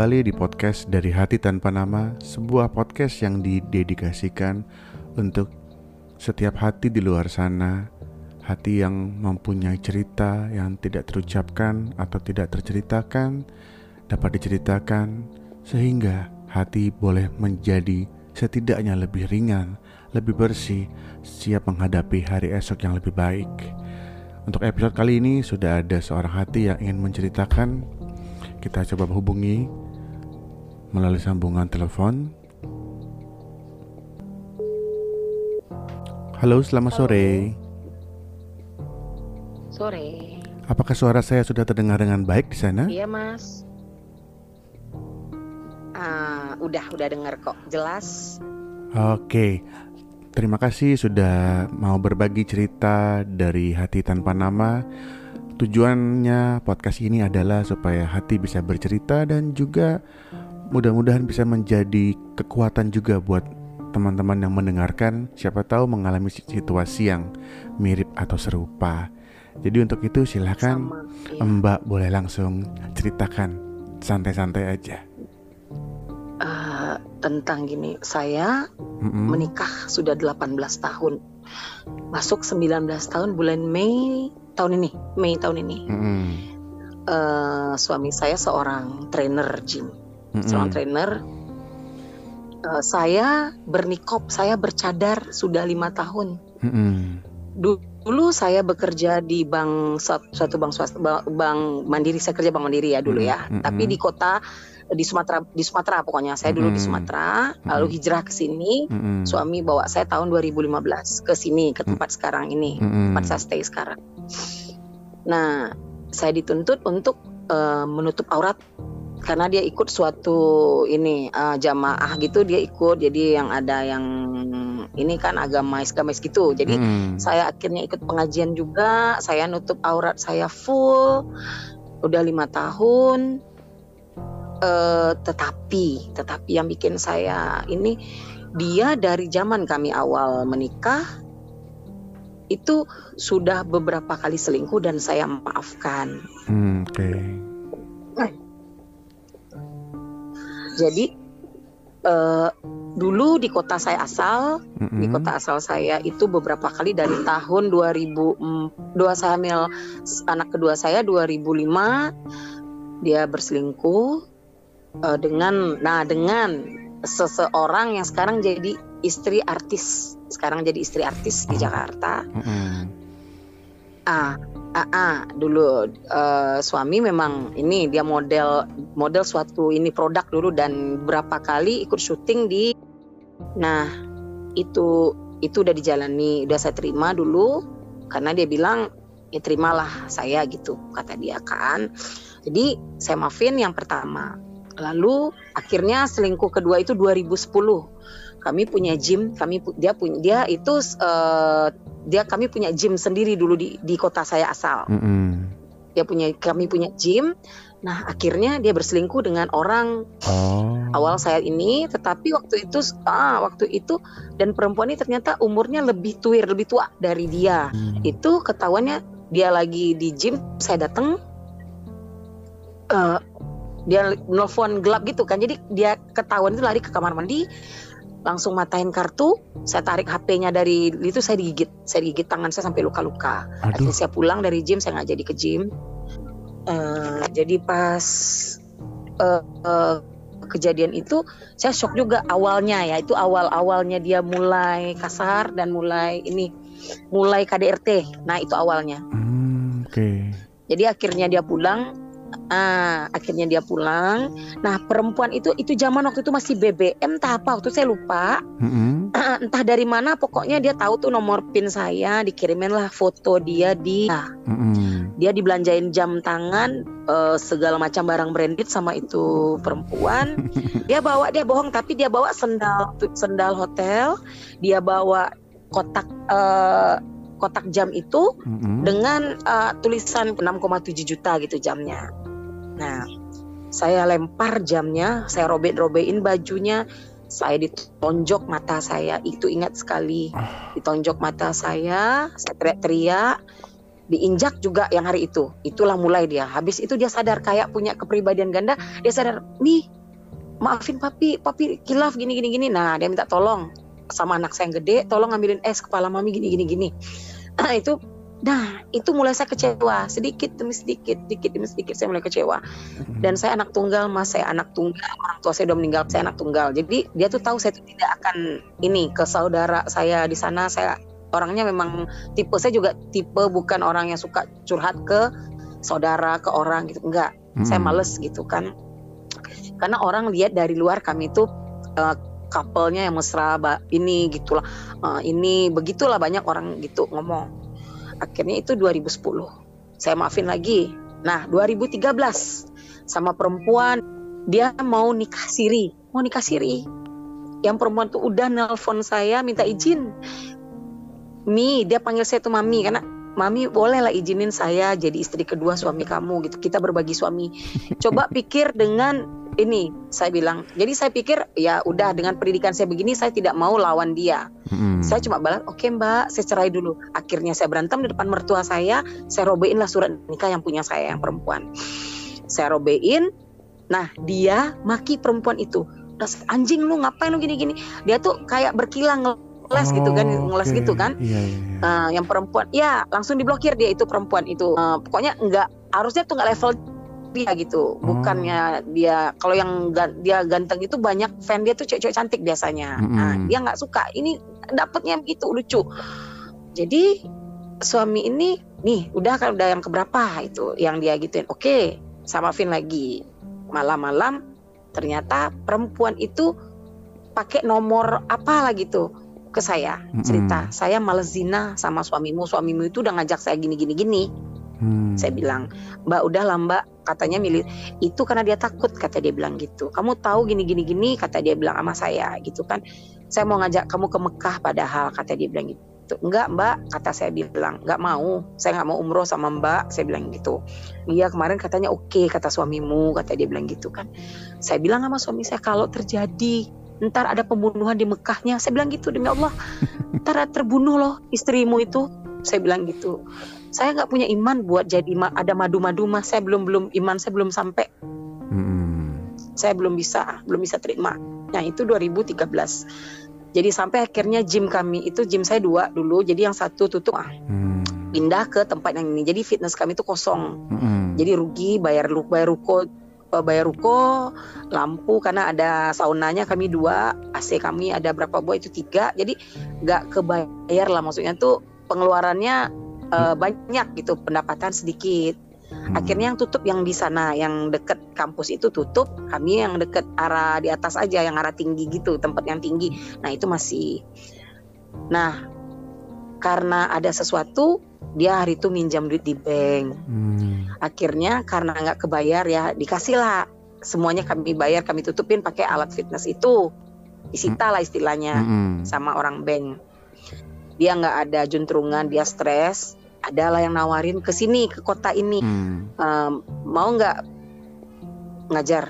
kembali di podcast dari Hati Tanpa Nama, sebuah podcast yang didedikasikan untuk setiap hati di luar sana, hati yang mempunyai cerita yang tidak terucapkan atau tidak terceritakan, dapat diceritakan, sehingga hati boleh menjadi setidaknya lebih ringan, lebih bersih, siap menghadapi hari esok yang lebih baik. Untuk episode kali ini sudah ada seorang hati yang ingin menceritakan kita coba menghubungi melalui sambungan telepon. Halo, selamat sore. Sore. Apakah suara saya sudah terdengar dengan baik di sana? Iya, Mas. Uh, udah, udah dengar kok, jelas. Oke. Terima kasih sudah mau berbagi cerita dari hati tanpa nama Tujuannya podcast ini adalah supaya hati bisa bercerita dan juga mudah-mudahan bisa menjadi kekuatan juga buat teman-teman yang mendengarkan siapa tahu mengalami situasi yang mirip atau serupa. Jadi untuk itu silahkan iya. Mbak boleh langsung ceritakan santai-santai aja. Uh, tentang gini, saya mm -mm. menikah sudah 18 tahun. Masuk 19 tahun bulan Mei tahun ini, Mei tahun ini. Mm-hmm. Uh, suami saya seorang trainer gym, mm-hmm. seorang trainer. Uh, saya bernikop, saya bercadar sudah lima tahun. Mm-hmm. Dulu saya bekerja di bank suatu bank swasta, bank mandiri. Saya kerja bank mandiri ya dulu ya. Mm-hmm. Tapi di kota di Sumatera di Sumatera pokoknya saya dulu mm -hmm. di Sumatera lalu hijrah ke sini mm -hmm. suami bawa saya tahun 2015 ke sini ke tempat mm -hmm. sekarang ini mm -hmm. tempat saya stay sekarang nah saya dituntut untuk uh, menutup aurat karena dia ikut suatu ini uh, jamaah gitu dia ikut jadi yang ada yang ini kan agama agamis gitu jadi hmm. saya akhirnya ikut pengajian juga saya nutup aurat saya full udah lima tahun Uh, tetapi, tetapi yang bikin saya ini dia dari zaman kami awal menikah itu sudah beberapa kali selingkuh dan saya maafkan. Hmm, Oke. Okay. Jadi uh, dulu di kota saya asal, mm-hmm. di kota asal saya itu beberapa kali dari tahun 2000 dua saya hamil anak kedua saya 2005 dia berselingkuh uh, dengan nah dengan seseorang yang sekarang jadi istri artis sekarang jadi istri artis di Jakarta mm-hmm. ah ah, ah dulu uh, suami memang ini dia model model suatu ini produk dulu dan berapa kali ikut syuting di nah itu itu udah dijalani udah saya terima dulu. Karena dia bilang ya terimalah saya gitu kata dia kan. Jadi saya maafin yang pertama. Lalu akhirnya selingkuh kedua itu 2010. Kami punya gym, kami dia punya dia itu uh, dia kami punya gym sendiri dulu di di kota saya asal. Mm -hmm. Dia punya kami punya gym. Nah, akhirnya dia berselingkuh dengan orang oh. awal saya ini, tetapi waktu itu ah waktu itu dan perempuan ini ternyata umurnya lebih tuir, lebih tua dari dia. Hmm. Itu ketahuannya dia lagi di gym, saya datang uh, dia nelfon gelap gitu kan jadi dia ketahuan itu lari ke kamar mandi langsung matain kartu saya tarik HP-nya dari itu saya digigit saya digigit tangan saya sampai luka-luka. Akhirnya saya pulang dari gym saya nggak jadi ke gym. Uh, jadi pas uh, uh, kejadian itu saya shock juga awalnya ya. Itu awal awalnya dia mulai kasar dan mulai ini mulai KDRT nah itu awalnya. Hmm, oke. Okay. jadi akhirnya dia pulang Ah, akhirnya dia pulang. Nah, perempuan itu itu zaman waktu itu masih BBM entah apa waktu saya lupa. Mm-hmm. entah dari mana pokoknya dia tahu tuh nomor PIN saya, dikirimin lah foto dia di mm-hmm. dia dibelanjain jam tangan uh, segala macam barang branded sama itu perempuan. dia bawa dia bohong tapi dia bawa sendal sendal hotel, dia bawa kotak uh, kotak jam itu mm-hmm. dengan uh, tulisan 6,7 juta gitu jamnya. Nah, saya lempar jamnya, saya robek-robekin bajunya, saya ditonjok mata saya, itu ingat sekali. Ditonjok mata saya, saya teriak-teriak. diinjak juga yang hari itu itulah mulai dia habis itu dia sadar kayak punya kepribadian ganda dia sadar nih maafin papi papi kilaf gini gini gini nah dia minta tolong sama anak saya yang gede tolong ngambilin es kepala mami gini gini gini nah itu Nah, itu mulai saya kecewa sedikit demi sedikit, sedikit demi sedikit saya mulai kecewa. Hmm. Dan saya anak tunggal, mas saya anak tunggal, orang tua saya udah meninggal, saya anak tunggal. Jadi dia tuh tahu saya tuh tidak akan ini ke saudara saya di sana. Saya orangnya memang tipe saya juga tipe bukan orang yang suka curhat ke saudara ke orang gitu, enggak. Hmm. Saya males gitu kan. Karena orang lihat dari luar kami itu uh, couple-nya yang mesra ini gitulah. Uh, ini begitulah banyak orang gitu ngomong. Akhirnya itu 2010 saya maafin lagi. Nah 2013 sama perempuan dia mau nikah siri mau nikah siri. Yang perempuan tuh udah nelpon saya minta izin. Mi dia panggil saya tuh mami karena mami boleh lah izinin saya jadi istri kedua suami kamu gitu. Kita berbagi suami. Coba pikir dengan ini saya bilang. Jadi saya pikir ya udah dengan pendidikan saya begini saya tidak mau lawan dia. Hmm. saya cuma balas oke okay, mbak saya cerai dulu. Akhirnya saya berantem di depan mertua saya saya robein lah surat nikah yang punya saya yang perempuan. Saya robein nah dia maki perempuan itu. Anjing lu ngapain lu gini-gini? Dia tuh kayak berkilang ngeles oh, gitu kan ngeles okay. gitu kan. Yeah, yeah, yeah. Uh, yang perempuan ya langsung diblokir dia itu perempuan itu. Uh, pokoknya enggak harusnya tuh nggak level dia gitu. Hmm. bukannya dia kalau yang dia ganteng itu banyak fan dia tuh cewek-cewek cantik biasanya. Hmm. nah dia nggak suka. Ini dapetnya begitu lucu. Jadi suami ini nih udah kan udah yang keberapa? Itu yang dia gituin. Oke sama Vin lagi. Malam-malam ternyata perempuan itu pakai nomor apa lagi tuh ke saya cerita. Hmm. saya males zina sama suamimu. Suamimu itu udah ngajak saya gini gini gini Hmm. Saya bilang, Mbak udah Mbak, katanya milih itu karena dia takut kata dia bilang gitu. Kamu tahu gini gini gini kata dia bilang sama saya gitu kan. Saya mau ngajak kamu ke Mekah padahal kata dia bilang gitu. Enggak Mbak, kata saya bilang, enggak mau. Saya nggak mau umroh sama Mbak, saya bilang gitu. Iya kemarin katanya oke okay, kata suamimu, kata dia bilang gitu kan. Saya bilang sama suami saya kalau terjadi ntar ada pembunuhan di Mekahnya saya bilang gitu demi Allah ntar terbunuh loh istrimu itu saya bilang gitu saya nggak punya iman buat jadi ma ada madu-madu mah saya belum belum iman saya belum sampai. Hmm. saya belum bisa belum bisa terima. Nah itu 2013 jadi sampai akhirnya gym kami itu gym saya dua dulu jadi yang satu tutup ah. Hmm. pindah ke tempat yang ini. Jadi fitness kami itu kosong. Hmm. jadi rugi bayar lu bayar ruko eh, bayar ruko lampu karena ada saunanya kami dua AC kami ada berapa buah itu tiga. Jadi nggak kebayar lah. Maksudnya tuh pengeluarannya uh, banyak gitu pendapatan sedikit. Hmm. akhirnya yang tutup yang di sana yang deket kampus itu tutup kami yang deket arah di atas aja yang arah tinggi gitu tempat yang tinggi. Nah itu masih. Nah karena ada sesuatu dia hari itu minjam duit di bank. Hmm. akhirnya karena nggak kebayar ya dikasih lah. Semuanya kami bayar kami tutupin pakai alat fitness itu. Disita lah istilahnya hmm. sama orang bank dia nggak ada juntrungan dia stres. Adalah yang nawarin ke sini ke kota ini. Hmm. um, mau nggak ngajar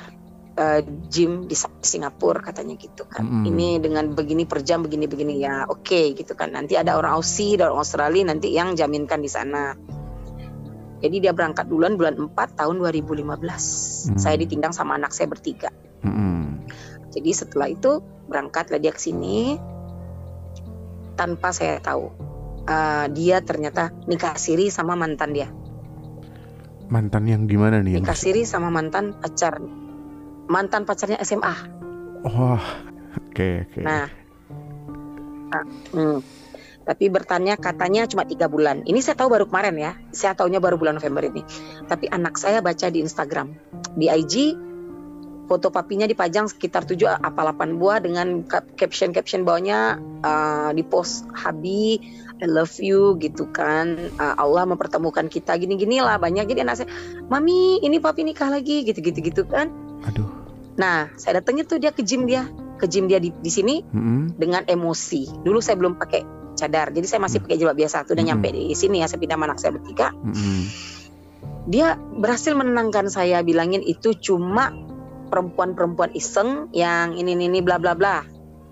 uh, gym di Singapura katanya gitu kan. Hmm. ini dengan begini per jam begini begini. Ya oke okay, gitu kan. Nanti ada orang Aussie ada orang Australia nanti yang jaminkan di sana. Jadi dia berangkat duluan bulan 4 tahun 2015 hmm. saya ditinggal sama anak saya bertiga. Hmm. jadi setelah itu berangkatlah dia ke sini tanpa saya tahu uh, dia ternyata nikah siri sama mantan dia. Mantan yang gimana nih? Nikah siri sama mantan pacar, mantan pacarnya SMA. Oh, oke okay, oke. Okay. Nah, uh, hmm, tapi bertanya katanya cuma tiga bulan. Ini saya tahu baru kemarin ya. Saya tahunya baru bulan November ini. Tapi anak saya baca di Instagram, di IG foto papinya dipajang sekitar 7 apa 8 buah dengan caption-caption bawahnya uh, di post Habi I love you gitu kan. Uh, Allah mempertemukan kita gini-gini lah banyak. Jadi anak saya mami ini papi nikah lagi gitu-gitu gitu kan. Aduh. Nah saya datangnya tuh dia ke gym dia ke gym dia di, di sini mm-hmm. dengan emosi. Dulu saya belum pakai cadar jadi saya masih pakai jilbab biasa tuh udah mm-hmm. nyampe di sini ya saya pindah anak saya bertiga. Mm-hmm. dia berhasil menenangkan saya bilangin itu cuma perempuan-perempuan iseng yang ini ini bla bla bla.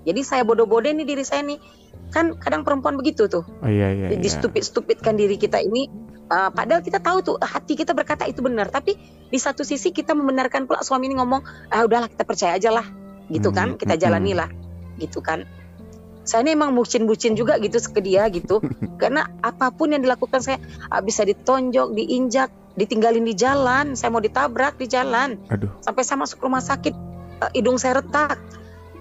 Jadi saya bodoh-bodoh nih diri saya nih. kan kadang perempuan begitu tuh. Oh, iya, iya, di iya. stupid stupidkan diri kita ini. Uh, padahal kita tahu tuh hati kita berkata itu benar. Tapi di satu sisi kita membenarkan pula suami ini ngomong ah udahlah kita percaya aja lah. Gitu kan Hmm, kita hmm, jalani lah. Gitu kan. Saya ini emang bucin-bucin juga gitu ke dia gitu. Karena apa pun yang dilakukan saya ah, bisa ditonjok diinjak ditinggalin di jalan saya mau ditabrak di jalan. Aduh. sampai saya masuk rumah sakit uh, hidung saya retak.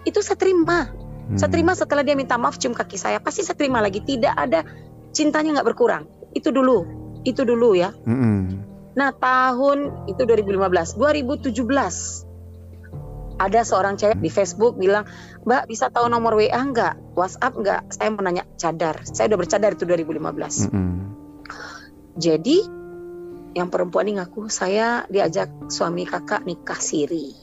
Itu saya terima. Hmm. saya terima setelah dia minta maaf cium kaki saya. Pasti saya terima lagi. Tidak ada cintanya nggak berkurang. Itu dulu. Itu dulu ya. Mm-mm. nah tahun itu 2015 2017 ada seorang cewek di Facebook bilang Mbak bisa tahu nomor WA nggak? WhatsApp nggak? Saya mau nanya cadar. Saya udah bercadar itu 2015 Mm-mm. jadi yang perempuan ini ngaku saya diajak suami kakak nikah siri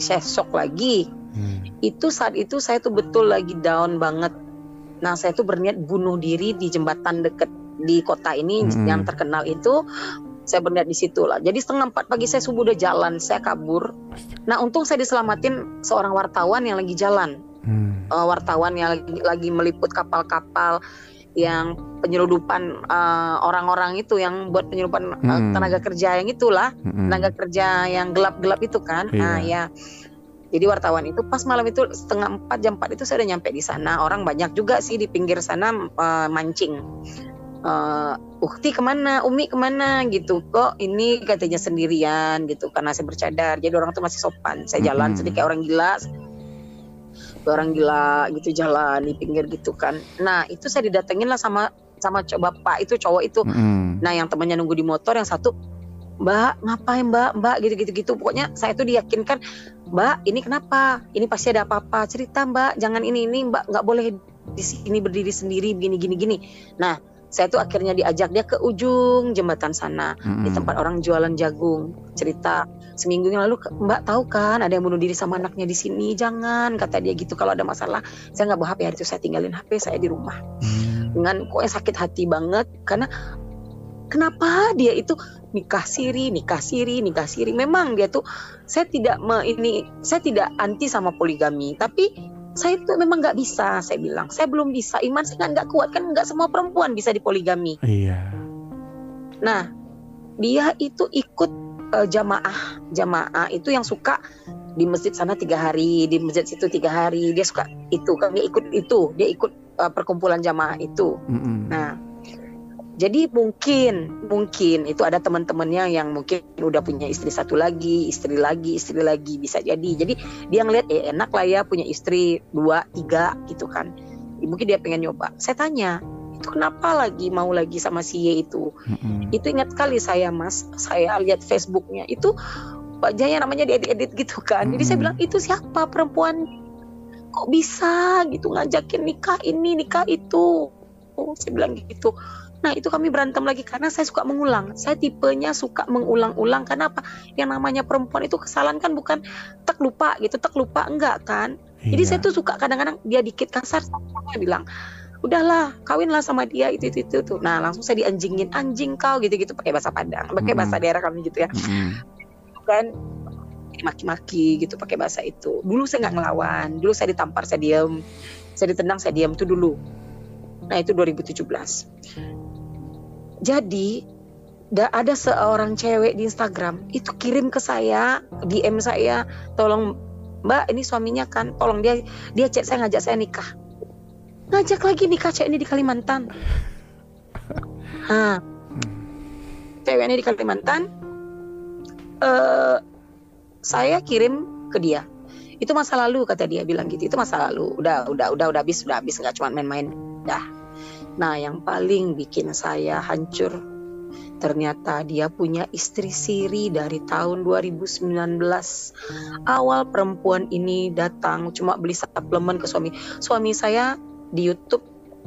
saya shock lagi Hmm. itu saat itu saya tuh betul lagi down banget. Nah saya tuh berniat bunuh diri di jembatan deket di kota ini Mm-mm. yang terkenal itu. Saya berniat di situ lah. Jadi setengah empat pagi saya subuh udah jalan, saya kabur. Nah untung saya diselamatin seorang wartawan yang lagi jalan, Hmm. Eh, wartawan yang lagi, lagi meliput kapal-kapal yang penyeludupan eh, orang-orang itu yang buat penyeludupan eh, Mm. tenaga kerja yang itulah Mm-mm. tenaga kerja yang gelap-gelap itu kan. Iya. Nah ya. Jadi wartawan itu pas malam itu setengah empat jam empat itu saya udah nyampe di sana. Orang banyak juga sih di pinggir sana eh, mancing. Eh, Ukti ke mana, Umi ke mana gitu. Kok ini katanya sendirian gitu karena saya bercadar. Jadi orang tuh masih sopan. Saya jalan Mm-mm. sedikit kayak orang gila. Orang gila gitu jalan di pinggir gitu kan. Nah itu saya didatengin lah sama sama bapak itu cowok itu. Mm-mm. Nah yang temannya nunggu di motor yang satu Mbak ngapain Mbak Mbak gitu gitu gitu pokoknya saya tuh diyakinkan Mbak ini kenapa ini pasti ada apa-apa cerita Mbak jangan ini ini Mbak nggak boleh di sini berdiri sendiri begini gini gini nah saya tuh akhirnya diajak dia ke ujung jembatan sana Mm-mm. di tempat orang jualan jagung cerita seminggu yang lalu Mbak tahu kan ada yang bunuh diri sama anaknya di sini jangan kata dia gitu kalau ada masalah saya nggak bawa HP hari itu saya tinggalin HP saya di rumah Hmm. dengan kok sakit hati banget karena kenapa dia itu nikah siri, nikah siri, nikah siri. Memang dia tuh saya tidak me, ini saya tidak anti sama poligami, tapi saya tuh memang nggak bisa. Saya bilang saya belum bisa. Iman saya kan nggak kuat kan nggak semua perempuan bisa dipoligami. Iya. Nah dia itu ikut eh, jamaah jamaah itu yang suka di masjid sana tiga hari di masjid situ tiga hari dia suka itu kan dia ikut itu dia ikut eh, perkumpulan jamaah itu Mm-mm. Nah, jadi mungkin mungkin itu ada teman-temannya yang mungkin udah punya istri satu lagi, istri lagi, istri lagi bisa jadi. Jadi dia ngeliat eh enak lah ya punya istri dua, tiga gitu kan. Mungkin dia pengen nyoba. Saya tanya, itu kenapa lagi mau lagi sama si Y itu? Mm-mm. Itu ingat kali saya mas, saya lihat Facebooknya itu wajahnya namanya diedit-edit gitu kan. Jadi saya bilang itu siapa perempuan? Kok bisa gitu ngajakin nikah ini nikah itu? Oh, saya bilang gitu. Nah itu kami berantem lagi karena saya suka mengulang. Saya tipenya suka mengulang-ulang. Karena apa? Yang namanya perempuan itu kesalahan kan bukan tek lupa gitu, tek lupa enggak kan? Jadi Iya. saya tuh suka kadang-kadang dia dikit kasar, saya bilang udahlah kawinlah sama dia itu itu itu tuh. Nah langsung saya dianjingin anjing kau gitu-gitu pakai bahasa Padang, pakai bahasa Mm-mm. daerah kami gitu ya Mm-mm. kan maki-maki gitu pakai bahasa itu. Dulu saya nggak ngelawan, dulu saya ditampar saya diam, saya ditendang saya diam itu dulu. Nah itu 2017. Jadi da- ada seorang cewek di Instagram itu kirim ke saya DM saya, tolong Mbak ini suaminya kan, tolong dia dia chat saya ngajak saya nikah. Ngajak lagi nikah cewek ini di Kalimantan. Nah, cewek ini di Kalimantan. eh saya kirim ke dia. Itu masa lalu kata dia bilang gitu. Itu masa lalu. Udah udah udah udah habis, udah habis nggak cuma main-main. Dah. Nah, yang paling bikin saya hancur ternyata dia punya istri siri dari tahun 2019. Awal perempuan ini datang cuma beli suplemen ke suami. Suami saya di YouTube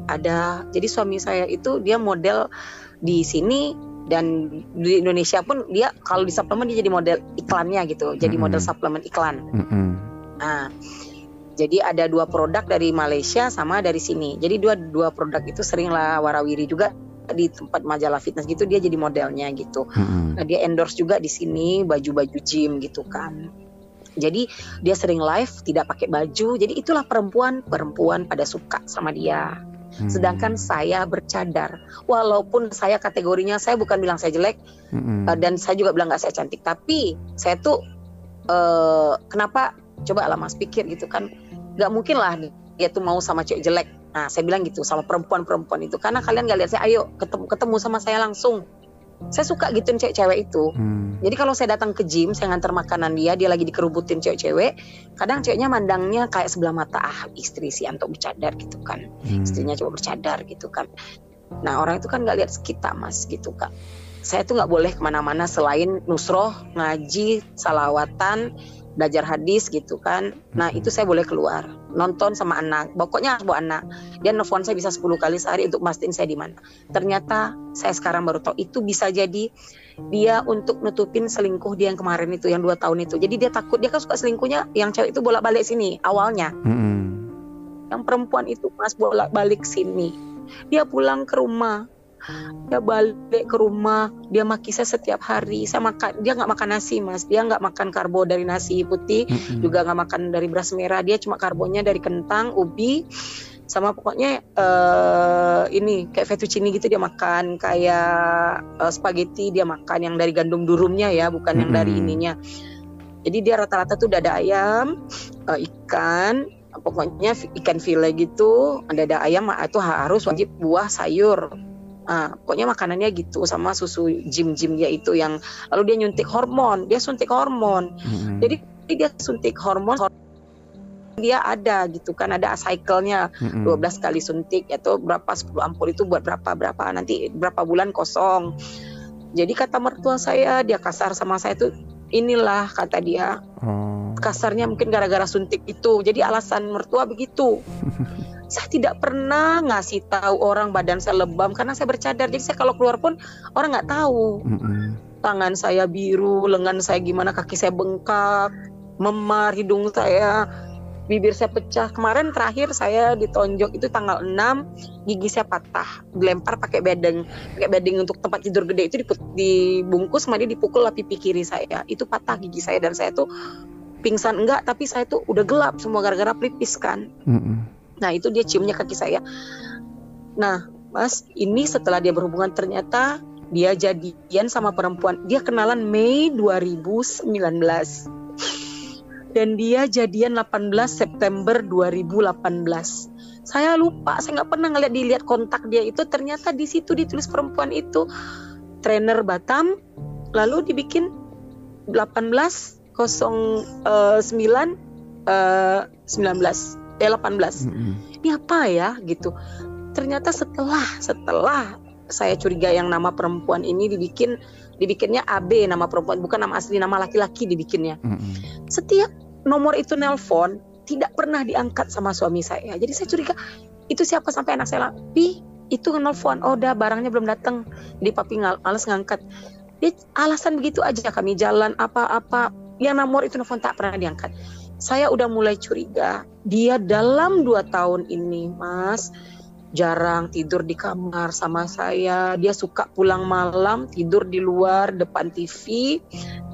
ada. Jadi suami saya itu dia model di sini dan di Indonesia pun dia kalau di suplemen dia jadi model iklannya gitu. Jadi Mm-mm. model suplemen iklan. Mm-mm. Nah, jadi ada dua produk dari Malaysia sama dari sini. Jadi dua dua produk itu seringlah warawiri juga di tempat majalah fitness gitu dia jadi modelnya gitu. Mm-mm. Nah, dia endorse juga di sini baju-baju gym gitu kan. Jadi dia sering live tidak pakai baju. Jadi itulah perempuan perempuan pada suka sama dia. Hmm. Sedangkan saya bercadar, walaupun saya kategorinya saya bukan bilang saya jelek hmm. uh, dan saya juga bilang nggak saya cantik, tapi saya tuh uh, kenapa coba lah mas pikir gitu kan, nggak mungkin lah dia tuh mau sama cewek jelek. Nah saya bilang gitu sama perempuan-perempuan itu karena kalian gak lihat saya, ayo ketemu ketemu sama saya langsung saya suka gituin cewek-cewek itu. Hmm. Jadi kalau saya datang ke gym, saya ngantar makanan dia, dia lagi dikerubutin cewek-cewek. Kadang ceweknya mandangnya kayak sebelah mata, ah istri si Anto bercadar gitu kan. Hmm. Istrinya coba bercadar gitu kan. Nah orang itu kan nggak lihat kita mas gitu kan. Saya tuh nggak boleh ke mana-mana selain nusroh, ngaji, salawatan, belajar hadis gitu kan. Nah itu saya boleh keluar nonton sama anak. Pokoknya bawa anak. Dia nelfon saya bisa 10 kali sehari untuk mastiin saya di mana. Ternyata saya sekarang baru tahu itu bisa jadi dia untuk nutupin selingkuh dia yang kemarin itu yang dua tahun itu. Jadi dia takut dia kan suka selingkuhnya yang cewek itu bolak-balik sini awalnya. -hmm. Yang perempuan itu mas bolak-balik sini. Dia pulang ke rumah dia balik ke rumah dia maki saya setiap hari. Saya makan dia nggak makan nasi mas. Dia nggak makan karbo dari nasi putih mm-hmm. juga nggak makan dari beras merah. Dia cuma karbonya dari kentang ubi sama pokoknya uh, ini kayak fettuccine gitu dia makan. Kayak uh, spaghetti dia makan yang dari gandum durumnya ya bukan mm-hmm. yang dari ininya. Jadi dia rata-rata tuh dada ayam uh, ikan pokoknya ikan file gitu. Dada ayam itu harus wajib buah sayur Nah, pokoknya makanannya gitu sama susu jim-jim dia itu yang lalu dia nyuntik hormon, dia suntik hormon. Mm-hmm. Jadi dia suntik hormon dia ada gitu kan ada cycle-nya mm-hmm. 12 kali suntik atau berapa 10 ampul itu buat berapa berapa nanti berapa bulan kosong. Jadi kata mertua saya dia kasar sama saya tuh inilah kata dia. Oh. Kasarnya mungkin gara-gara suntik itu. Jadi alasan mertua begitu. saya tidak pernah ngasih tahu orang badan saya lebam karena saya bercadar. Jadi saya kalau keluar pun orang nggak tahu. Mm-hmm. tangan saya biru lengan saya gimana kaki saya bengkak memar hidung saya bibir saya pecah. Kemarin terakhir saya ditonjok itu tanggal 6 gigi saya patah dilempar pakai bedeng pakai bedeng untuk tempat tidur gede itu dibungkus kemudian dipukul lah pipi kiri saya. Itu patah gigi saya dan saya tuh pingsan. Enggak tapi saya tuh udah gelap semua gara-gara pelipis kan. Mm-hmm Nah itu dia ciumnya kaki saya. Nah mas ini setelah dia berhubungan ternyata dia jadian sama perempuan. Dia kenalan Mei 2019 dan dia jadian 18 September 2018. Saya lupa, saya nggak pernah ngeliat dilihat kontak dia itu. Ternyata di situ ditulis perempuan itu trainer Batam, lalu dibikin 18 09 uh, 19 eh 18 mm-hmm. ini apa ya gitu. Ternyata setelah setelah saya curiga yang nama perempuan ini dibikin dibikinnya AB nama perempuan bukan nama asli nama laki-laki dibikinnya. Mm-hmm. setiap nomor itu nelpon tidak pernah diangkat sama suami saya. Jadi saya curiga itu siapa sampai anak saya pi itu nelpon. Oh udah barangnya belum datang jadi papi ngal males ngangkat. Dia alasan begitu aja kami jalan apa-apa. Yang nomor itu nelfon tak pernah diangkat saya udah mulai curiga. Dia dalam dua tahun ini mas jarang tidur di kamar sama saya. Dia suka pulang malam tidur di luar depan TV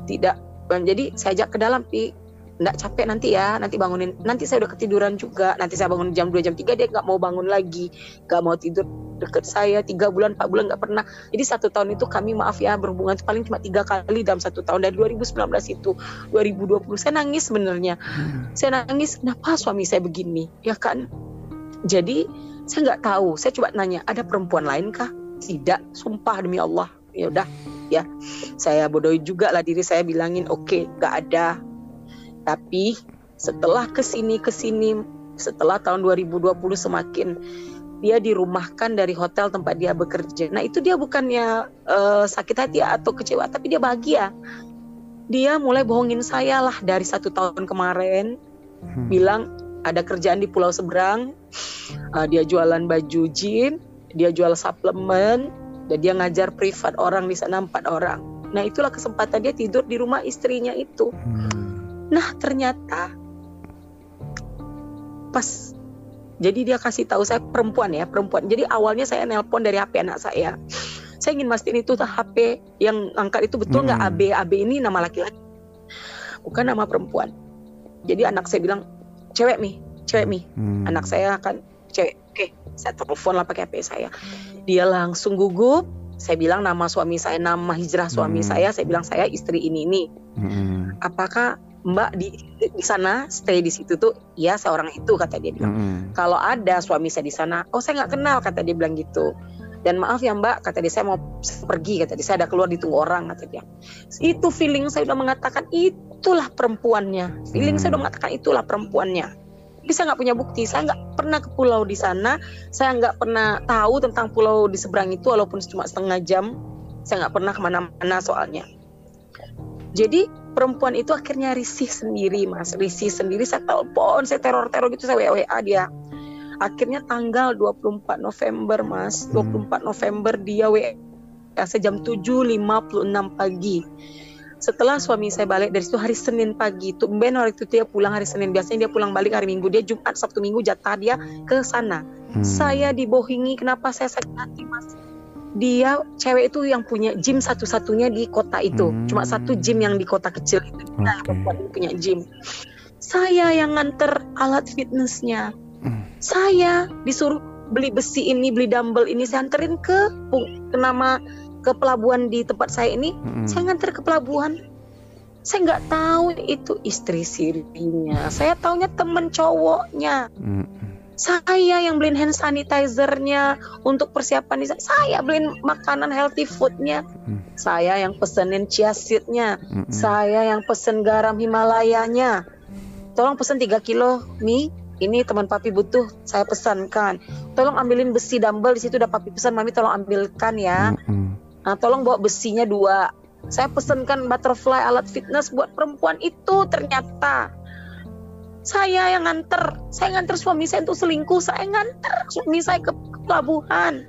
tidak jadi saya ajak ke dalam pi nggak capek nanti ya nanti bangunin nanti saya udah ketiduran juga. Nanti saya bangun jam 2 jam 3 dia nggak mau bangun lagi. Nggak mau tidur deket saya tiga bulan empat bulan nggak pernah. Jadi satu tahun itu kami maaf ya berhubungan itu paling cuma tiga kali dalam satu tahun. Dari 2019 itu 2020 saya nangis sebenarnya. Hmm. saya nangis kenapa suami saya begini? Ya kan? Jadi saya nggak tahu. Saya coba nanya ada perempuan lain kah? Tidak sumpah demi Allah. Ya udah ya. Saya bodoh juga lah diri saya bilangin oke okay, nggak ada tapi setelah ke sini ke sini setelah tahun 2020 semakin dia dirumahkan dari hotel tempat dia bekerja. Nah itu dia bukannya uh, sakit hati atau kecewa, tapi dia bahagia. Dia mulai bohongin saya lah dari satu tahun kemarin, hmm. bilang ada kerjaan di Pulau Seberang, uh, dia jualan baju jean, dia jual suplemen, dan dia ngajar privat orang di sana empat orang. Nah itulah kesempatan dia tidur di rumah istrinya itu. Hmm. Nah ternyata pas jadi dia kasih tahu saya perempuan ya perempuan. Jadi awalnya saya nelpon dari HP anak saya. Saya ingin mastiin itu HP yang angkat itu betul nggak hmm. AB AB ini nama laki-laki bukan nama perempuan. jadi anak saya bilang cewek mi cewek mi hmm. anak saya akan cewek oke saya telepon lah pakai HP saya dia langsung gugup saya bilang nama suami saya nama hijrah suami hmm. saya saya bilang saya istri ini ini hmm. apakah mbak di di sana stay di situ tuh ya seorang itu kata dia bilang. Hmm. kalau ada suami saya di sana oh saya nggak kenal kata dia bilang gitu. Dan maaf ya mbak kata dia saya mau pergi kata dia. Saya ada keluar ditunggu orang kata dia. Itu feeling saya udah mengatakan itulah perempuannya. Feeling hmm. saya udah mengatakan itulah perempuannya. Tapi saya nggak punya bukti. Saya nggak pernah ke pulau di sana. Saya nggak pernah tahu tentang pulau di seberang itu walaupun cuma setengah jam. Saya nggak pernah ke mana-mana soalnya. Jadi perempuan itu akhirnya risih sendiri mas. Risih sendiri saya telepon saya teror-teror gitu saya WA dia. Akhirnya tanggal 24 November mas. 24 hmm. November dia WA saya jam 7.56 pagi. Setelah suami saya balik dari situ hari Senin pagi itu Ben hari itu dia pulang hari Senin. Biasanya dia pulang balik hari Minggu dia Jumat Sabtu Minggu jatah dia ke sana. Hmm. saya dibohongi kenapa saya sakit hati mas dia cewek itu yang punya gym satu-satunya di kota itu hmm. cuma satu gym yang di kota kecil itu okay. yang punya gym saya yang nganter alat fitnessnya hmm. saya disuruh beli besi ini beli dumbbell ini saya anterin ke ke nama ke pelabuhan di tempat saya ini, hmm. saya nganter ke pelabuhan. Saya nggak tahu itu istri sirinya. Saya taunya temen cowoknya. Hmm. Saya yang beliin hand sanitizernya untuk persiapan di saya beliin makanan healthy foodnya. Hmm. Saya yang pesenin chia seednya. Hmm. Saya yang pesen garam Himalayanya. Tolong pesen 3 kilo mie ini teman papi butuh saya pesankan tolong ambilin besi dumbbell di situ udah papi pesan mami tolong ambilkan ya mm -hmm. Nah, tolong bawa besinya dua. Saya pesankan butterfly alat fitness buat perempuan itu ternyata saya yang nganter. Saya nganter suami saya untuk selingkuh. Saya nganter suami saya ke, pelabuhan.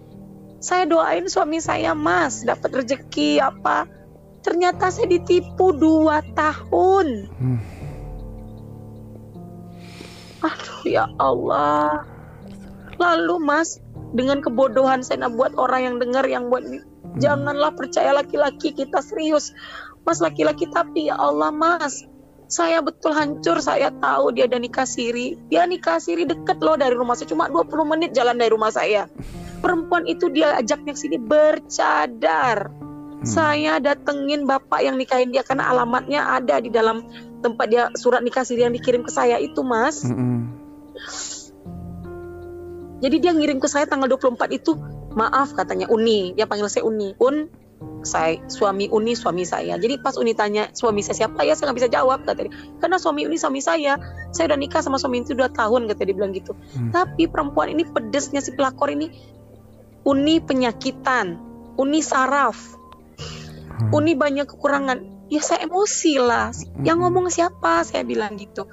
Saya doain suami saya mas dapat rezeki apa. Ternyata saya ditipu dua tahun. Hmm. Aduh ya Allah. Lalu mas dengan kebodohan saya buat orang yang dengar yang buat Janganlah percaya laki-laki kita serius. Mas laki-laki tapi ya Allah mas. Saya betul hancur, saya tahu dia ada nikah siri. Dia nikah siri deket loh dari rumah saya. Cuma 20 menit jalan dari rumah saya. Perempuan itu dia ajaknya sini bercadar. Hmm. Saya datengin bapak yang nikahin dia karena alamatnya ada di dalam tempat dia surat nikah siri yang dikirim ke saya itu mas. Hmm. Jadi dia ngirim ke saya tanggal 24 itu maaf katanya Uni dia panggil saya Uni Un saya suami Uni suami saya. Jadi pas Uni tanya suami saya siapa? Ya saya nggak bisa jawab kata dia. Karena suami Uni suami saya. Saya udah nikah sama suami itu dua tahun kata dia bilang gitu. Hmm. tapi perempuan ini pedesnya si pelakor ini Uni penyakitan Uni saraf hmm. Uni banyak kekurangan. Ya saya emosi lah. Yang hmm. ngomong siapa? Saya bilang gitu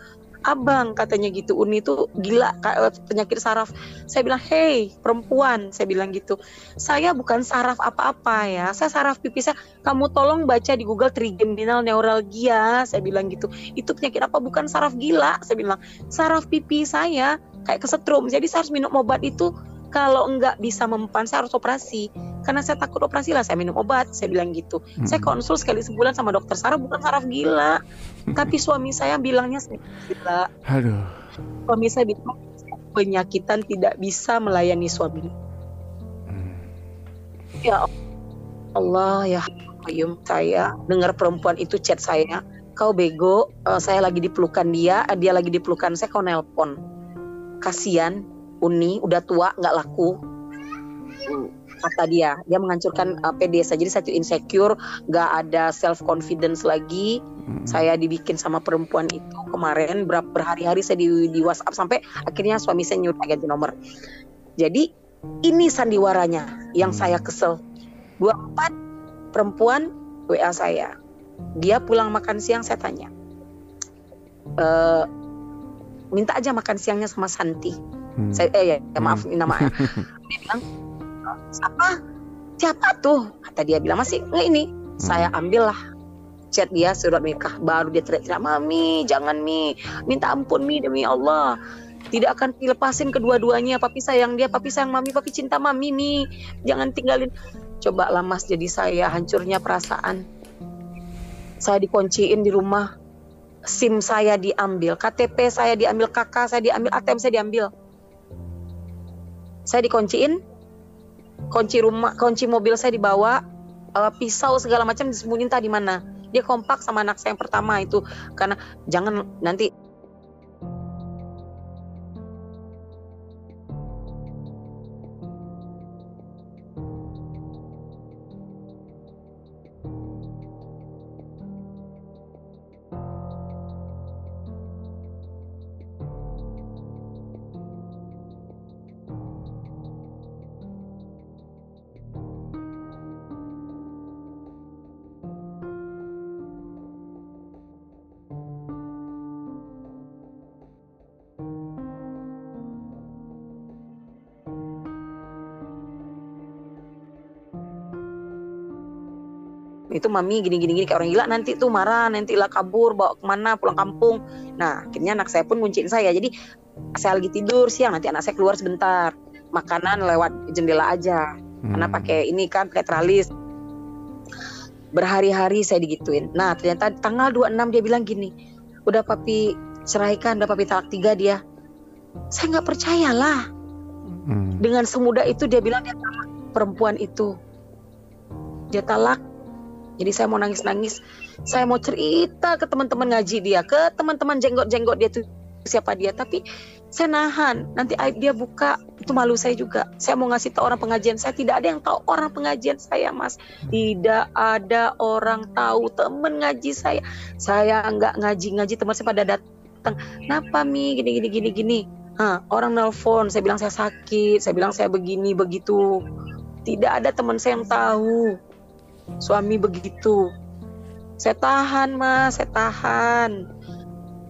abang katanya gitu. Uni tuh gila eh, penyakit saraf. Saya bilang hey perempuan saya bilang gitu. Saya bukan saraf apa-apa ya saya saraf pipis saya. Kamu tolong baca di Google trigeminal neuralgia saya bilang gitu. Itu penyakit apa? Bukan saraf gila saya bilang. Saraf pipi saya kayak kesetrum jadi saya harus minum obat itu kalau enggak bisa mempan saya harus operasi. Karena saya takut operasi lah saya minum obat saya bilang gitu. Hmm. saya konsul sekali sebulan sama dokter saraf bukan saraf gila. Hmm. tapi suami saya bilangnya gila. Aduh. Suami saya bilang penyakitan tidak bisa melayani suami. Hmm. ya Allah ya Ayum saya dengar perempuan itu chat saya. Kau bego uh, saya lagi dipelukan dia dia lagi dipelukan saya kau nelpon. Kasihan Uni udah tua nggak laku. Kata dia dia menghancurkan uh, PD saja. Jadi satu insecure nggak ada self confidence lagi. Hmm. saya dibikin sama perempuan itu kemarin ber berhari-hari saya di, di WhatsApp sampai akhirnya suami saya nyuruh ganti nomor. Jadi ini sandiwaranya yang hmm. saya kesel. Dua empat perempuan WA saya. Dia pulang makan siang saya tanya e, minta aja makan siangnya sama Santi. Hmm. saya eh ya, ya maaf hmm. namanya dia bilang siapa? Siapa tuh? Kata dia bilang masih nggak ini. Hmm. saya ambil lah chat dia surat nikah baru dia teriak-teriak mami jangan mi. Minta ampun mi demi Allah. Tidak akan dilepasin kedua-duanya. Papi sayang dia papi sayang mami papi cinta mami mi. Jangan tinggalin. Coba lah mas jadi saya hancurnya perasaan. Saya dikunciin di rumah SIM saya diambil, KTP saya diambil, kakak saya diambil, ATM saya diambil. Saya dikunciin, kunci rumah, kunci mobil saya dibawa, uh, pisau segala macam disembunyiin tadi mana. Dia kompak sama anak saya yang pertama itu karena jangan nanti itu mami gini gini gini kayak orang gila nanti tuh marah nanti lah kabur bawa ke mana pulang kampung. Nah akhirnya anak saya pun ngunciin saya. Jadi saya lagi tidur siang nanti anak saya keluar sebentar. Makanan lewat jendela aja. Hmm. karena pakai ini kan pakai tralis. Berhari-hari saya digituin. Nah ternyata tanggal 26 dia bilang gini udah papi ceraikan udah papi talak tiga dia. Saya nggak percayalah hmm. dengan semudah itu dia bilang dia talak perempuan itu. Dia talak jadi saya mau nangis-nangis, saya mau cerita ke teman-teman ngaji dia, ke teman-teman jenggot-jenggot dia tuh siapa dia. Tapi saya nahan, nanti aib dia buka, itu malu saya juga. Saya mau ngasih tahu orang pengajian saya, tidak ada yang tahu orang pengajian saya, Mas. Tidak ada orang tahu teman ngaji saya. Saya nggak ngaji-ngaji, teman saya pada datang. Kenapa mi gini gini gini gini? Orang nelpon, saya bilang saya sakit, saya bilang saya begini begitu. Tidak ada teman saya yang tahu suami begitu. Saya tahan mas saya tahan.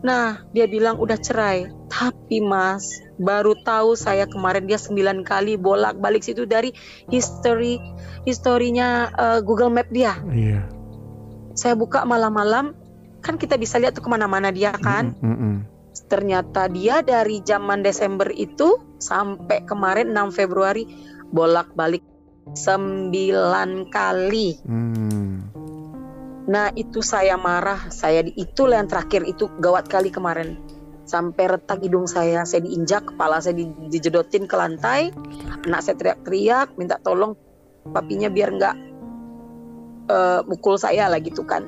Nah dia bilang udah cerai. Tapi mas baru tahu saya kemarin dia sembilan kali bolak balik situ dari history historinya uh, Google Map dia. Iya. saya buka malam-malam kan kita bisa lihat tuh ke mana-mana dia kan. Mm -mm. ternyata dia dari zaman Desember itu sampai kemarin 6 Februari bolak-balik sembilan kali. Hmm. Nah itu saya marah, saya di itu yang terakhir itu gawat kali kemarin. Sampai retak hidung saya, saya diinjak, kepala saya di, dijedotin ke lantai. Anak saya teriak-teriak, minta tolong papinya biar nggak uh, mukul saya lah gitu kan.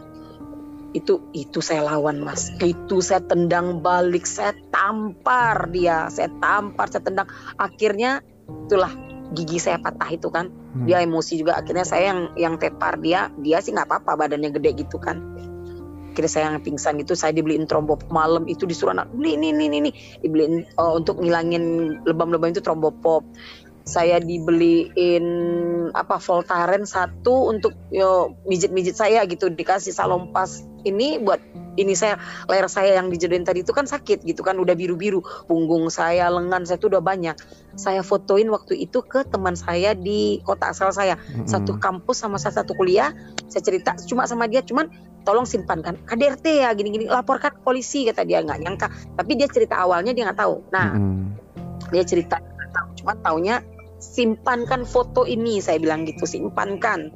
Itu itu saya lawan mas, itu saya tendang balik, saya tampar dia, saya tampar, saya tendang. Akhirnya itulah gigi saya patah itu kan. Hmm. dia emosi juga. Akhirnya saya yang yang tepar dia dia sih nggak apa-apa badannya gede gitu kan. Akhirnya saya yang pingsan itu saya dibeliin trombopop malam itu disuruh anak beli ini ini ini dibeliin uh, untuk ngilangin lebam-lebam itu trombopop saya dibeliin apa Voltaren satu untuk yo mijit-mijit saya gitu. Dikasih salompas ini buat ini saya leher saya yang dijodohin tadi itu kan sakit gitu kan udah biru-biru. Punggung saya lengan saya tuh udah banyak. Saya fotoin waktu itu ke teman saya di kota asal saya. Mm-hmm. satu kampus sama satu kuliah. Saya cerita cuma sama dia cuman tolong simpankan KDRT ya gini-gini. Laporkan ke polisi kata dia. Nggak nyangka. Tapi dia cerita awalnya dia nggak tahu. Nah mm-hmm. dia cerita cuma taunya simpankan foto ini saya bilang gitu. Simpankan.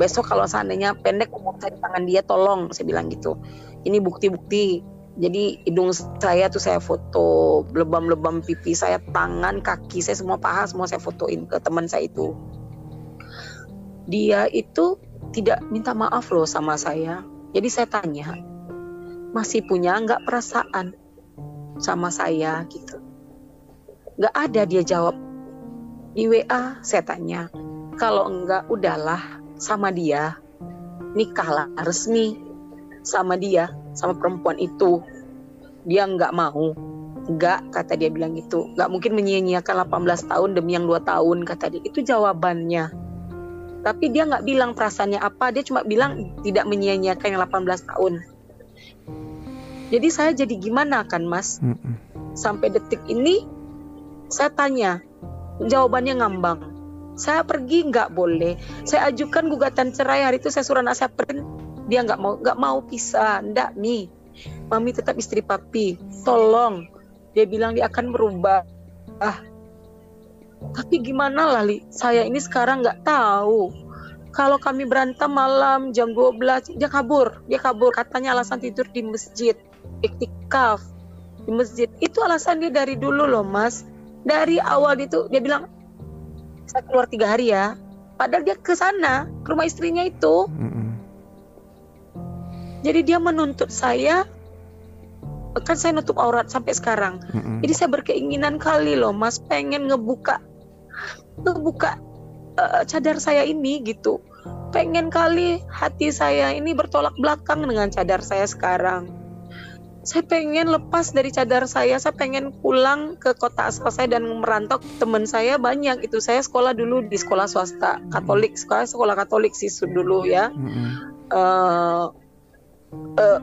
Besok kalau seandainya pendek umur saya di tangan dia tolong saya bilang gitu ini bukti-bukti. Jadi hidung saya tuh saya foto lebam-lebam pipi saya tangan kaki saya semua paha semua saya fotoin ke teman saya itu. Dia itu tidak minta maaf loh sama saya. Jadi saya tanya masih punya nggak perasaan sama saya? Gitu. Nggak ada dia jawab. Di WA saya tanya kalau enggak udahlah sama dia. Nikahlah resmi sama dia sama perempuan itu. Dia nggak mau. Nggak kata dia bilang gitu. Nggak mungkin menyia-nyiakan 18 tahun demi yang dua tahun kata dia. Itu jawabannya. Tapi dia nggak bilang perasaannya apa. Dia cuma bilang tidak menyia-nyiakan yang 18 tahun. Jadi saya jadi gimana kan mas? Mm -mm. sampai detik ini saya tanya. Jawabannya ngambang. Saya pergi nggak boleh. Saya ajukan gugatan cerai. Hari itu saya suruh anak saya pergi dia nggak mau nggak mau pisah. Ndak mi mami tetap istri papi. Tolong. Dia bilang dia akan berubah ah. Tapi gimana lah li? Saya ini sekarang nggak tahu. Kalau kami berantem malam jam 12 dia kabur. Dia kabur. Katanya alasan tidur di masjid. Iktikaf di masjid. Itu alasan dia dari dulu loh mas. Dari awal itu dia bilang saya keluar tiga hari ya. Padahal dia ke sana ke rumah istrinya itu. Mm-hmm. Jadi dia menuntut saya kan saya nutup aurat sampai sekarang. Mm-hmm. jadi saya berkeinginan kali loh mas pengen ngebuka ngebuka uh, cadar saya ini gitu. Pengen kali hati saya ini bertolak belakang dengan cadar saya sekarang. Saya pengen lepas dari cadar saya saya pengen pulang ke kota asal saya dan merantau teman saya banyak itu. Saya sekolah dulu di sekolah swasta Katolik sekolah sekolah Katolik sih dulu ya. Mm-hmm. uh, uh,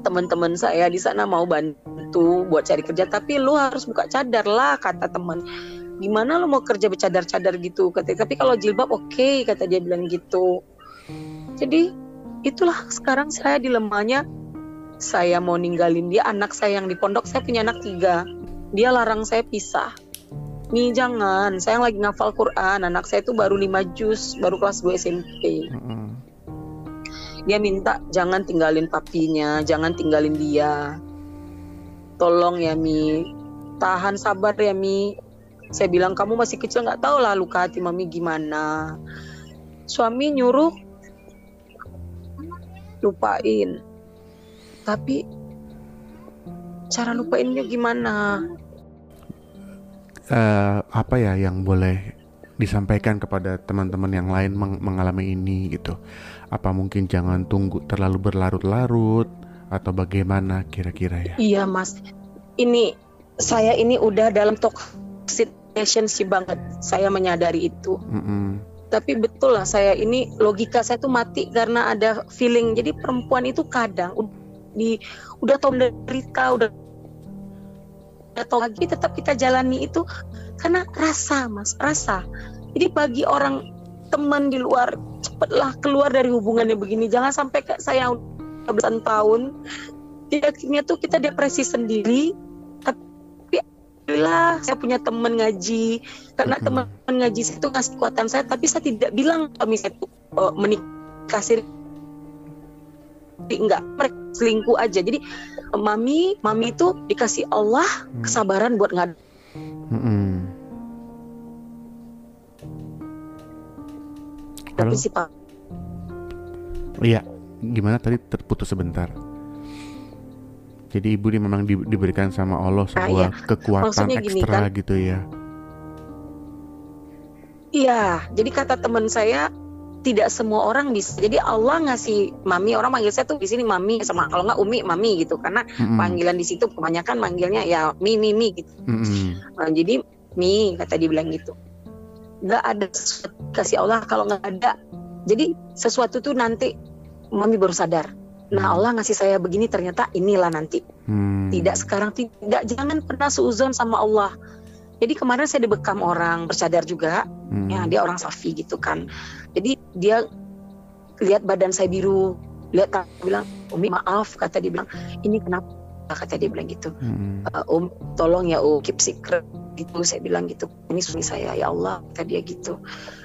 teman-teman saya di sana mau bantu buat cari kerja tapi lu harus buka cadar lah kata teman. Gimana lu mau kerja bercadar-cadar gitu? Kata tapi kalau jilbab oke okay, kata dia bilang gitu. Jadi itulah sekarang saya dilemanya saya mau ninggalin dia anak saya yang di pondok saya punya anak tiga. Dia larang saya pisah. Nih jangan. Saya lagi ngafal Quran. Anak saya itu baru lima juz baru kelas 2 SMP dia minta jangan tinggalin papinya jangan tinggalin dia. Tolong ya Mi. Tahan sabar ya Mi. Saya bilang kamu masih kecil nggak tahu lah luka hati mami gimana. Suami nyuruh lupain. Tapi cara lupainnya gimana? Uh, apa ya yang boleh disampaikan kepada teman-teman yang lain meng mengalami ini gitu apa mungkin jangan tunggu terlalu berlarut-larut? Atau bagaimana kira-kira ya? Iya mas. Ini saya ini udah dalam toxic relationship banget. Saya menyadari itu. Mm -hmm. tapi betul lah saya ini logika saya tuh mati karena ada feeling. Jadi perempuan itu kadang di udah tahu menderita udah udah tahu lagi tetap kita jalani itu karena rasa mas rasa. Jadi bagi orang teman di luar cepatlah keluar dari hubungannya begini jangan sampai kayak saya belasan tahun di akhirnya tuh kita depresi sendiri tapi alhamdulillah saya punya teman ngaji karena hmm. teman ngaji itu ngasih kekuatan saya tapi saya tidak bilang kalau misalnya itu uh, menikah siri enggak mereka selingkuh aja jadi mami mami itu dikasih Allah hmm. kesabaran buat ngad hmm. Tapi si pak iya gimana tadi terputus sebentar jadi ibu ini memang di, diberikan sama Allah ah, sebuah ah, iya. kekuatan ekstra kan, gitu ya iya jadi kata teman saya tidak semua orang bisa. Jadi Allah ngasih mami orang manggil saya tuh di sini mami sama kalau nggak umi mami gitu karena mm-hmm. panggilan di situ kebanyakan manggilnya ya mi mi mi gitu. Mm-hmm. Nah, jadi mi kata dia bilang gitu. Nggak ada kasih Allah kalau nggak ada. Jadi sesuatu tuh nanti mami baru sadar. Nah mm. Allah ngasih saya begini ternyata inilah nanti. Hmm. Tidak sekarang tidak jangan pernah seuzon sama Allah jadi kemarin saya dibekam orang bercadar juga, hmm. ya dia orang safi gitu kan. Jadi dia lihat badan saya biru, lihat tak bilang, Umi maaf kata dia bilang, ini kenapa? Kata dia bilang gitu, hmm. uh, Om tolong ya Om keep secret gitu. Saya bilang gitu, ini suami saya ya Allah kata dia gitu.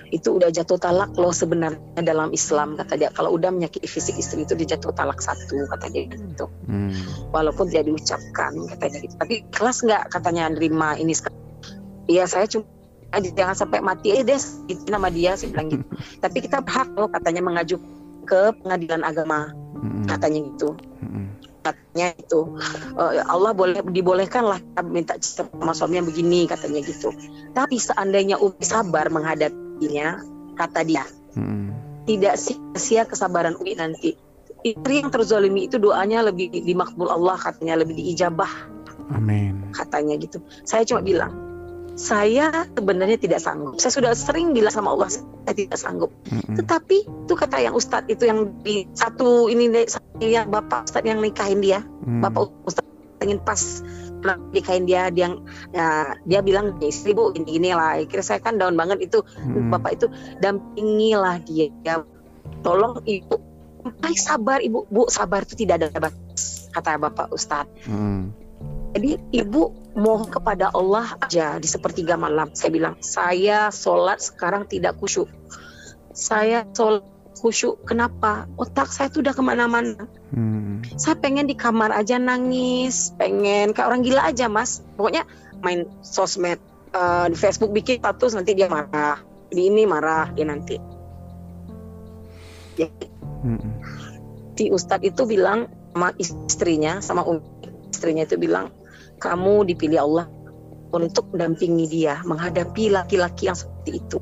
Itu udah jatuh talak loh sebenarnya dalam Islam kata dia. Kalau udah menyakiti fisik istri itu dia jatuh talak satu kata dia gitu. Hmm. Walaupun dia diucapkan katanya gitu. Tapi kelas nggak katanya nerima ini Iya saya cuma jangan sampai mati eh deh itu nama dia saya bilang gitu tapi kita berhak loh katanya mengajuk ke pengadilan agama katanya gitu katanya itu uh, Allah boleh dibolehkan lah minta sama suami yang begini katanya gitu. Tapi seandainya Umi sabar menghadapinya kata dia hmm. tidak sia-sia kesabaran Umi nanti. Istri yang terzolimi itu doanya lebih dimakbul Allah katanya lebih diijabah Amin. katanya gitu. Saya cuma bilang saya sebenarnya tidak sanggup. Saya sudah sering bilang sama Allah saya tidak sanggup. Mm-hmm. Tetapi itu kata yang Ustadz itu yang di satu ini yang bapak Ustadz yang nikahin dia, mm. bapak Ustadz ingin pas nikahin dia dia ya, dia bilang istri bu ini ini lah. Kira saya kan daun banget itu mm. bapak itu dampingilah dia. Ya, tolong ibu sampai sabar ibu bu sabar itu tidak ada batas kata bapak Ustadz. Mm jadi ibu mohon kepada Allah aja di sepertiga malam. Saya bilang, saya sholat sekarang tidak khusyuk. Saya sholat khusyuk. Kenapa? Otak saya tuh udah ke mana-mana. Hmm. Saya pengen di kamar aja nangis, pengen kayak orang gila aja mas. Pokoknya main sosmed, uh, di Facebook bikin status nanti dia marah, di ini marah dia nanti. Ya. Hmm. Di Ustadz itu bilang sama istrinya, sama istrinya itu bilang, kamu dipilih Allah untuk mendampingi dia menghadapi laki-laki yang seperti itu.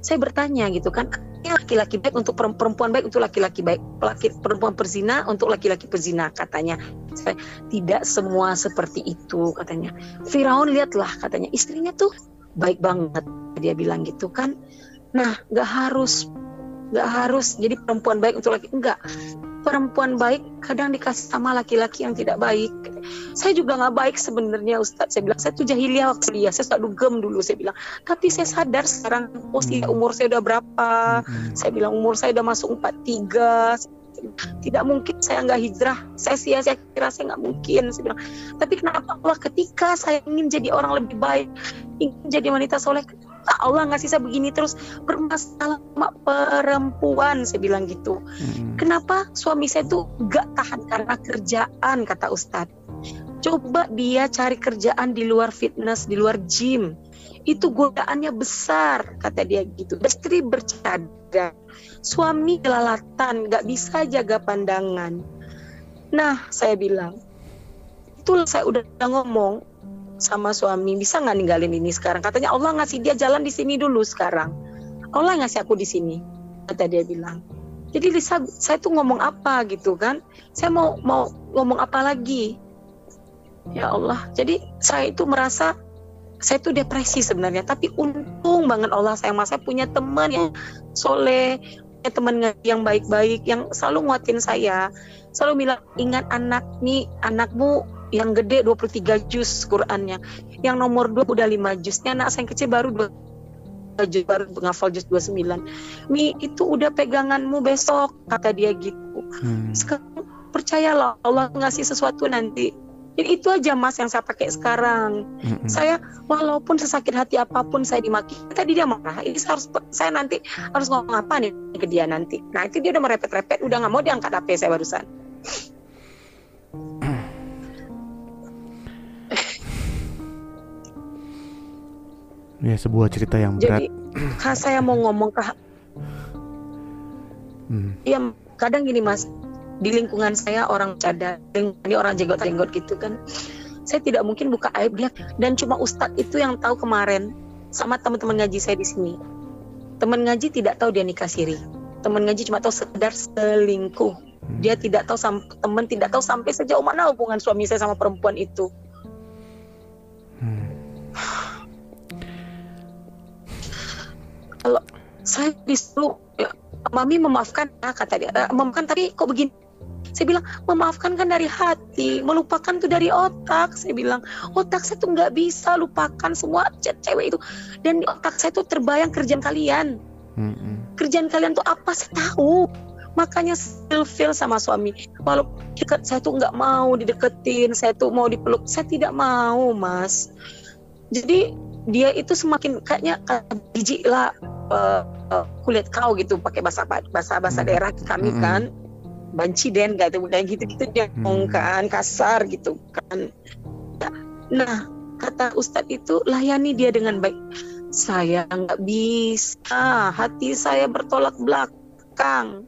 Saya bertanya gitu kan, laki-laki baik untuk perempuan baik untuk laki-laki baik, laki perempuan perzina untuk laki-laki perzina katanya. Saya, tidak semua seperti itu katanya. Firaun lihatlah katanya istrinya tuh baik banget dia bilang gitu kan. Nah, nggak harus nggak harus jadi perempuan baik untuk laki enggak perempuan baik kadang dikasih sama laki-laki yang tidak baik. Saya juga nggak baik sebenarnya Ustadz. Saya bilang saya tuh jahiliyah waktu dia. Saya suka dugem dulu saya bilang. Tapi saya sadar sekarang oh hmm. umur saya udah berapa. Hmm. Saya bilang umur saya udah masuk 43 tidak mungkin saya nggak hijrah. Saya sia-sia kira saya nggak mungkin saya bilang. Tapi kenapa Allah ketika saya ingin jadi orang lebih baik ingin jadi wanita soleh Allah ngasih saya begini terus? Bermasalah sama perempuan saya bilang gitu. Hmm. kenapa suami saya tuh gak tahan? Karena kerjaan kata Ustadz. Coba dia cari kerjaan di luar fitness di luar gym. Itu godaannya besar kata dia gitu. Istri bercadar suami kelalatan gak bisa jaga pandangan. Nah saya bilang itu saya udah ngomong sama suami bisa nggak ninggalin ini sekarang? Katanya Allah ngasih dia jalan di sini dulu sekarang. Allah ngasih aku di sini kata dia bilang. Jadi Lisa saya tuh ngomong apa gitu kan? Saya mau mau ngomong apa lagi? Ya Allah jadi saya itu merasa saya tuh depresi sebenarnya tapi untung banget Allah saya punya teman yang soleh teman yang baik-baik yang selalu nguatin saya selalu bilang ingat anak nih anakmu yang gede 23 juz Qurannya yang nomor 2 udah 5 juznya anak saya yang kecil baru 2 juz baru ngafal juz 29 Mi itu udah peganganmu besok kata dia gitu. Hmm. sekarang percayalah Allah ngasih sesuatu nanti jadi itu aja mas yang saya pakai sekarang. Mm-hmm. Saya walaupun sesakit hati apa pun saya dimaki, tadi dia marah. Ini saya harus saya nanti harus ngomong apa nih ke dia nanti. Nah itu dia udah merepet-repet, udah nggak mau diangkat HP saya barusan. Ya sebuah cerita yang berat. Jadi saya mau ngomong ke, hmm. ya kadang gini mas, di lingkungan saya orang cadar, ini orang jenggot-jenggot gitu kan, saya tidak mungkin buka aib dia dan cuma ustadz itu yang tahu kemarin sama teman-teman ngaji saya di sini. Teman ngaji tidak tahu dia nikah siri. Teman ngaji cuma tahu sekedar selingkuh. Hmm. Dia tidak tahu teman tidak tahu sampai sejauh mana hubungan suami saya sama perempuan itu. Hmm kalau saya disuruh ya, mami memaafkan ya, kata dia eh, memaafkan tapi kok begini saya bilang memaafkan kan dari hati melupakan tuh dari otak. Saya bilang otak saya tuh nggak bisa lupakan semua cewek itu. Dan di otak saya tuh terbayang kerjaan kalian. Mm-hmm. kerjaan kalian tuh apa? Saya tahu. Makanya feel feel sama suami. Walau dekat saya tuh nggak mau dideketin saya tuh mau dipeluk. Saya tidak mau mas. Jadi dia itu semakin kayaknya jijik lah uh, uh, kulit kau gitu pakai bahasa bahasa bahasa daerah kami hmm. kan banci den gitu kayak gitu gitu. Dia hmm. kan kasar gitu kan. Nah kata ustadz itu layani dia dengan baik. Saya nggak bisa. Hati saya bertolak belakang.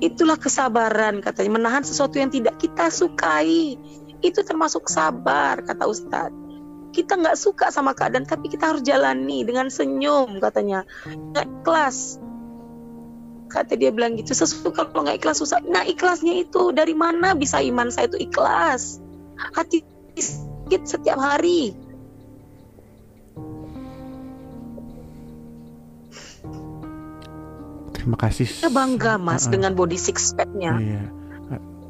Itulah kesabaran katanya. Menahan sesuatu yang tidak kita sukai. Itu termasuk sabar kata ustadz. Kita nggak suka sama keadaan tapi kita harus jalani dengan senyum katanya. Ikhlas kata dia bilang gitu sesuatu kalau nggak ikhlas susah nah ikhlasnya itu dari mana bisa iman saya itu ikhlas hati sakit setiap hari terima kasih saya bangga mas uh, uh. dengan body six packnya iya.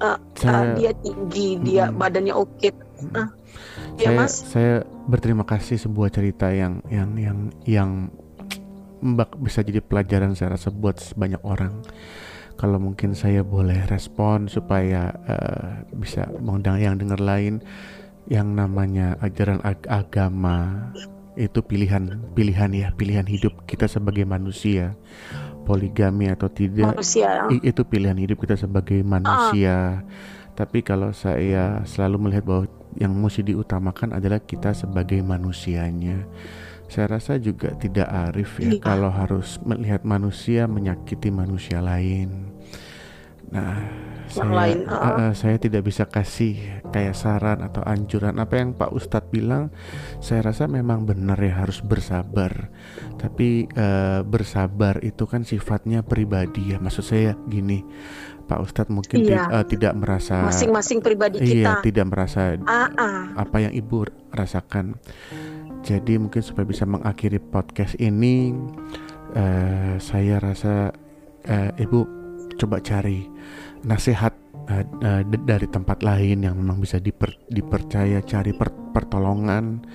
uh, uh, dia tinggi dia badannya oke okay. uh, ya, saya, mas? saya berterima kasih sebuah cerita yang yang yang yang bisa jadi pelajaran saya rasa buat banyak orang. Kalau mungkin saya boleh respon supaya uh, bisa mengundang yang dengar lain yang namanya ajaran ag agama itu pilihan pilihan ya pilihan hidup kita sebagai manusia poligami atau tidak manusia. itu pilihan hidup kita sebagai manusia. Uh. Tapi kalau saya selalu melihat bahwa yang mesti diutamakan adalah kita sebagai manusianya. Saya rasa juga tidak arif ya iya. kalau harus melihat manusia menyakiti manusia lain. Nah, saya lain, uh. Uh, saya tidak bisa kasih kayak saran atau anjuran apa yang Pak Ustadz bilang. Saya rasa memang benar ya harus bersabar. Tapi uh, bersabar itu kan sifatnya pribadi ya. Maksud saya gini, Pak Ustadz mungkin iya. uh, tidak merasa masing-masing pribadi iya, kita. Iya, tidak merasa uh -uh. apa yang Ibu rasakan. Jadi mungkin supaya bisa mengakhiri podcast ini, uh, saya rasa uh, ibu coba cari nasihat uh, uh, dari tempat lain yang memang bisa diper, dipercaya, cari per, pertolongan,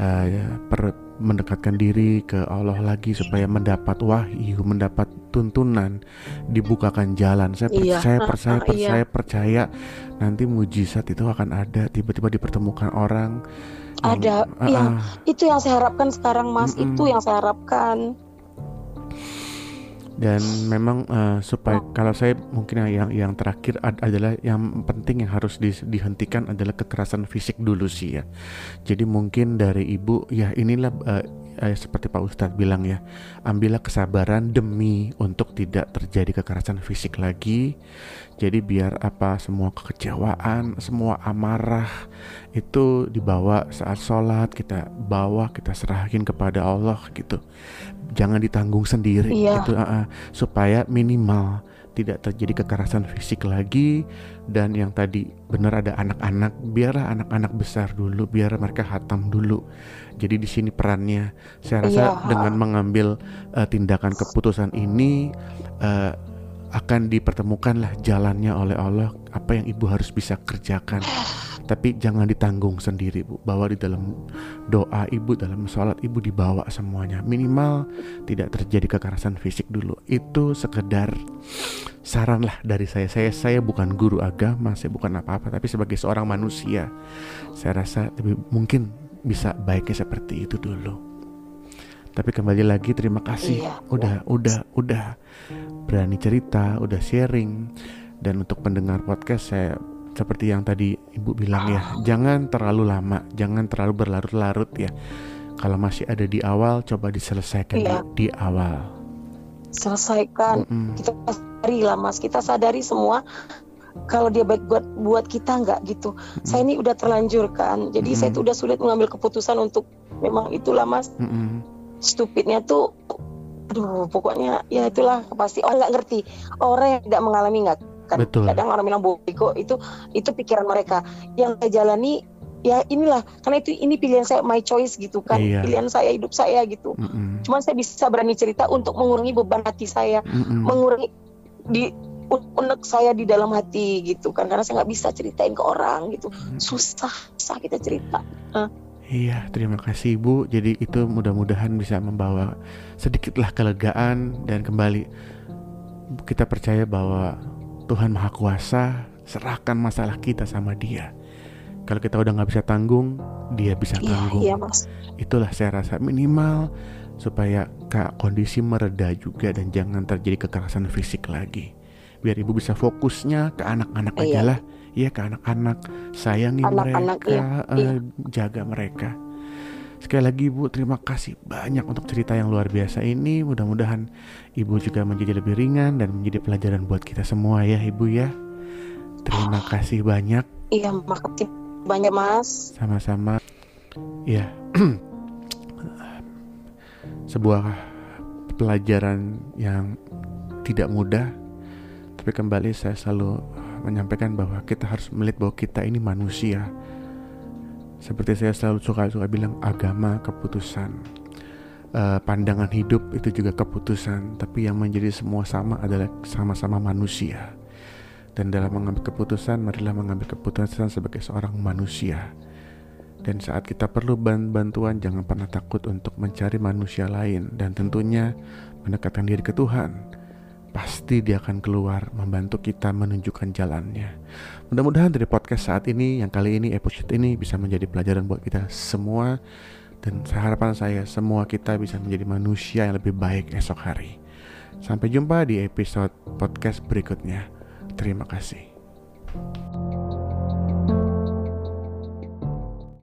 uh, per, mendekatkan diri ke Allah lagi supaya mendapat wahyu, mendapat tuntunan, dibukakan jalan. Saya iya. percaya, percaya, percaya, iya. percaya nanti mujizat itu akan ada. Tiba-tiba dipertemukan orang ada uh, yang itu yang saya harapkan sekarang mas. Uh, uh. itu yang saya harapkan. Dan memang uh, supaya oh. kalau saya mungkin yang yang terakhir ad adalah yang penting yang harus di, dihentikan adalah kekerasan fisik dulu sih ya. Jadi mungkin dari ibu ya inilah uh, uh, seperti Pak Ustadz bilang ya ambillah kesabaran demi untuk tidak terjadi kekerasan fisik lagi jadi biar apa semua kekecewaan, semua amarah itu dibawa saat sholat kita bawa kita serahin kepada Allah gitu. Jangan ditanggung sendiri iya. gitu uh, uh, supaya minimal tidak terjadi kekerasan fisik lagi dan yang tadi benar ada anak-anak biarlah anak-anak besar dulu biar mereka hatam dulu jadi di sini perannya saya rasa iya. dengan mengambil uh, tindakan keputusan ini uh, akan dipertemukanlah jalannya oleh Allah apa yang ibu harus bisa kerjakan. Tapi jangan ditanggung sendiri bu. Bahwa di dalam doa ibu dalam sholat ibu dibawa semuanya. Minimal tidak terjadi kekerasan fisik dulu. Itu sekedar saran lah dari saya. Saya saya bukan guru agama saya bukan apa-apa tapi sebagai seorang manusia saya rasa lebih mungkin bisa baiknya seperti itu dulu. Tapi kembali lagi terima kasih. Iya, udah udah udah berani cerita, udah sharing. Dan untuk pendengar podcast saya seperti yang tadi Ibu bilang ya, jangan terlalu lama, jangan terlalu berlarut-larut ya. Kalau masih ada di awal, coba diselesaikan iya. di, awal. Selesaikan. Mm -mm. Kita sadari lah Mas, kita sadari semua kalau dia baik buat buat kita nggak gitu. Mm Saya ini udah terlanjur kan, jadi mm saya tuh udah sulit mengambil keputusan untuk memang itulah Mas. Mm Stupidnya tuh aduh pokoknya ya itulah pasti orang nggak ngerti orang yang tidak mengalami nggak kan Betul. kadang orang bilang bego itu itu pikiran mereka yang saya jalani ya inilah karena itu ini pilihan saya my choice gitu kan iya. pilihan saya hidup saya gitu mm -mm. cuman saya bisa berani cerita untuk mengurangi beban hati saya mm -mm. mengurangi di unek saya di dalam hati gitu kan karena saya nggak bisa ceritain ke orang gitu susah susah kita cerita uh. Iya, terima kasih Ibu. Jadi itu mudah-mudahan bisa membawa sedikitlah kelegaan dan kembali kita percaya bahwa Tuhan Maha Kuasa serahkan masalah kita sama Dia. Kalau kita udah nggak bisa tanggung, Dia bisa iya, tanggung. Iya, mas. Itulah saya rasa minimal supaya kak kondisi mereda juga dan jangan terjadi kekerasan fisik lagi. Biar ibu bisa fokusnya ke anak-anak iya. aja lah ya ke anak-anak. Sayangi anak-anak, mereka iya, uh, iya. jaga mereka. Sekali lagi ibu terima kasih banyak untuk cerita yang luar biasa ini. Mudah-mudahan ibu juga menjadi lebih ringan dan menjadi pelajaran buat kita semua ya ibu ya. Terima kasih banyak. Iya makasih banyak mas. Sama-sama. Ya sebuah pelajaran yang tidak mudah. Tapi kembali saya selalu menyampaikan bahwa kita harus melihat bahwa kita ini manusia. Seperti saya selalu suka-suka bilang agama keputusan. Uh, pandangan hidup itu juga keputusan, tapi yang menjadi semua sama adalah sama-sama manusia. Dan dalam mengambil keputusan, marilah mengambil keputusan sebagai seorang manusia. Dan saat kita perlu bantuan, jangan pernah takut untuk mencari manusia lain dan tentunya mendekatkan diri ke Tuhan pasti dia akan keluar membantu kita menunjukkan jalannya. Mudah-mudahan dari podcast saat ini, yang kali ini episode ini bisa menjadi pelajaran buat kita semua dan harapan saya semua kita bisa menjadi manusia yang lebih baik esok hari. Sampai jumpa di episode podcast berikutnya. Terima kasih.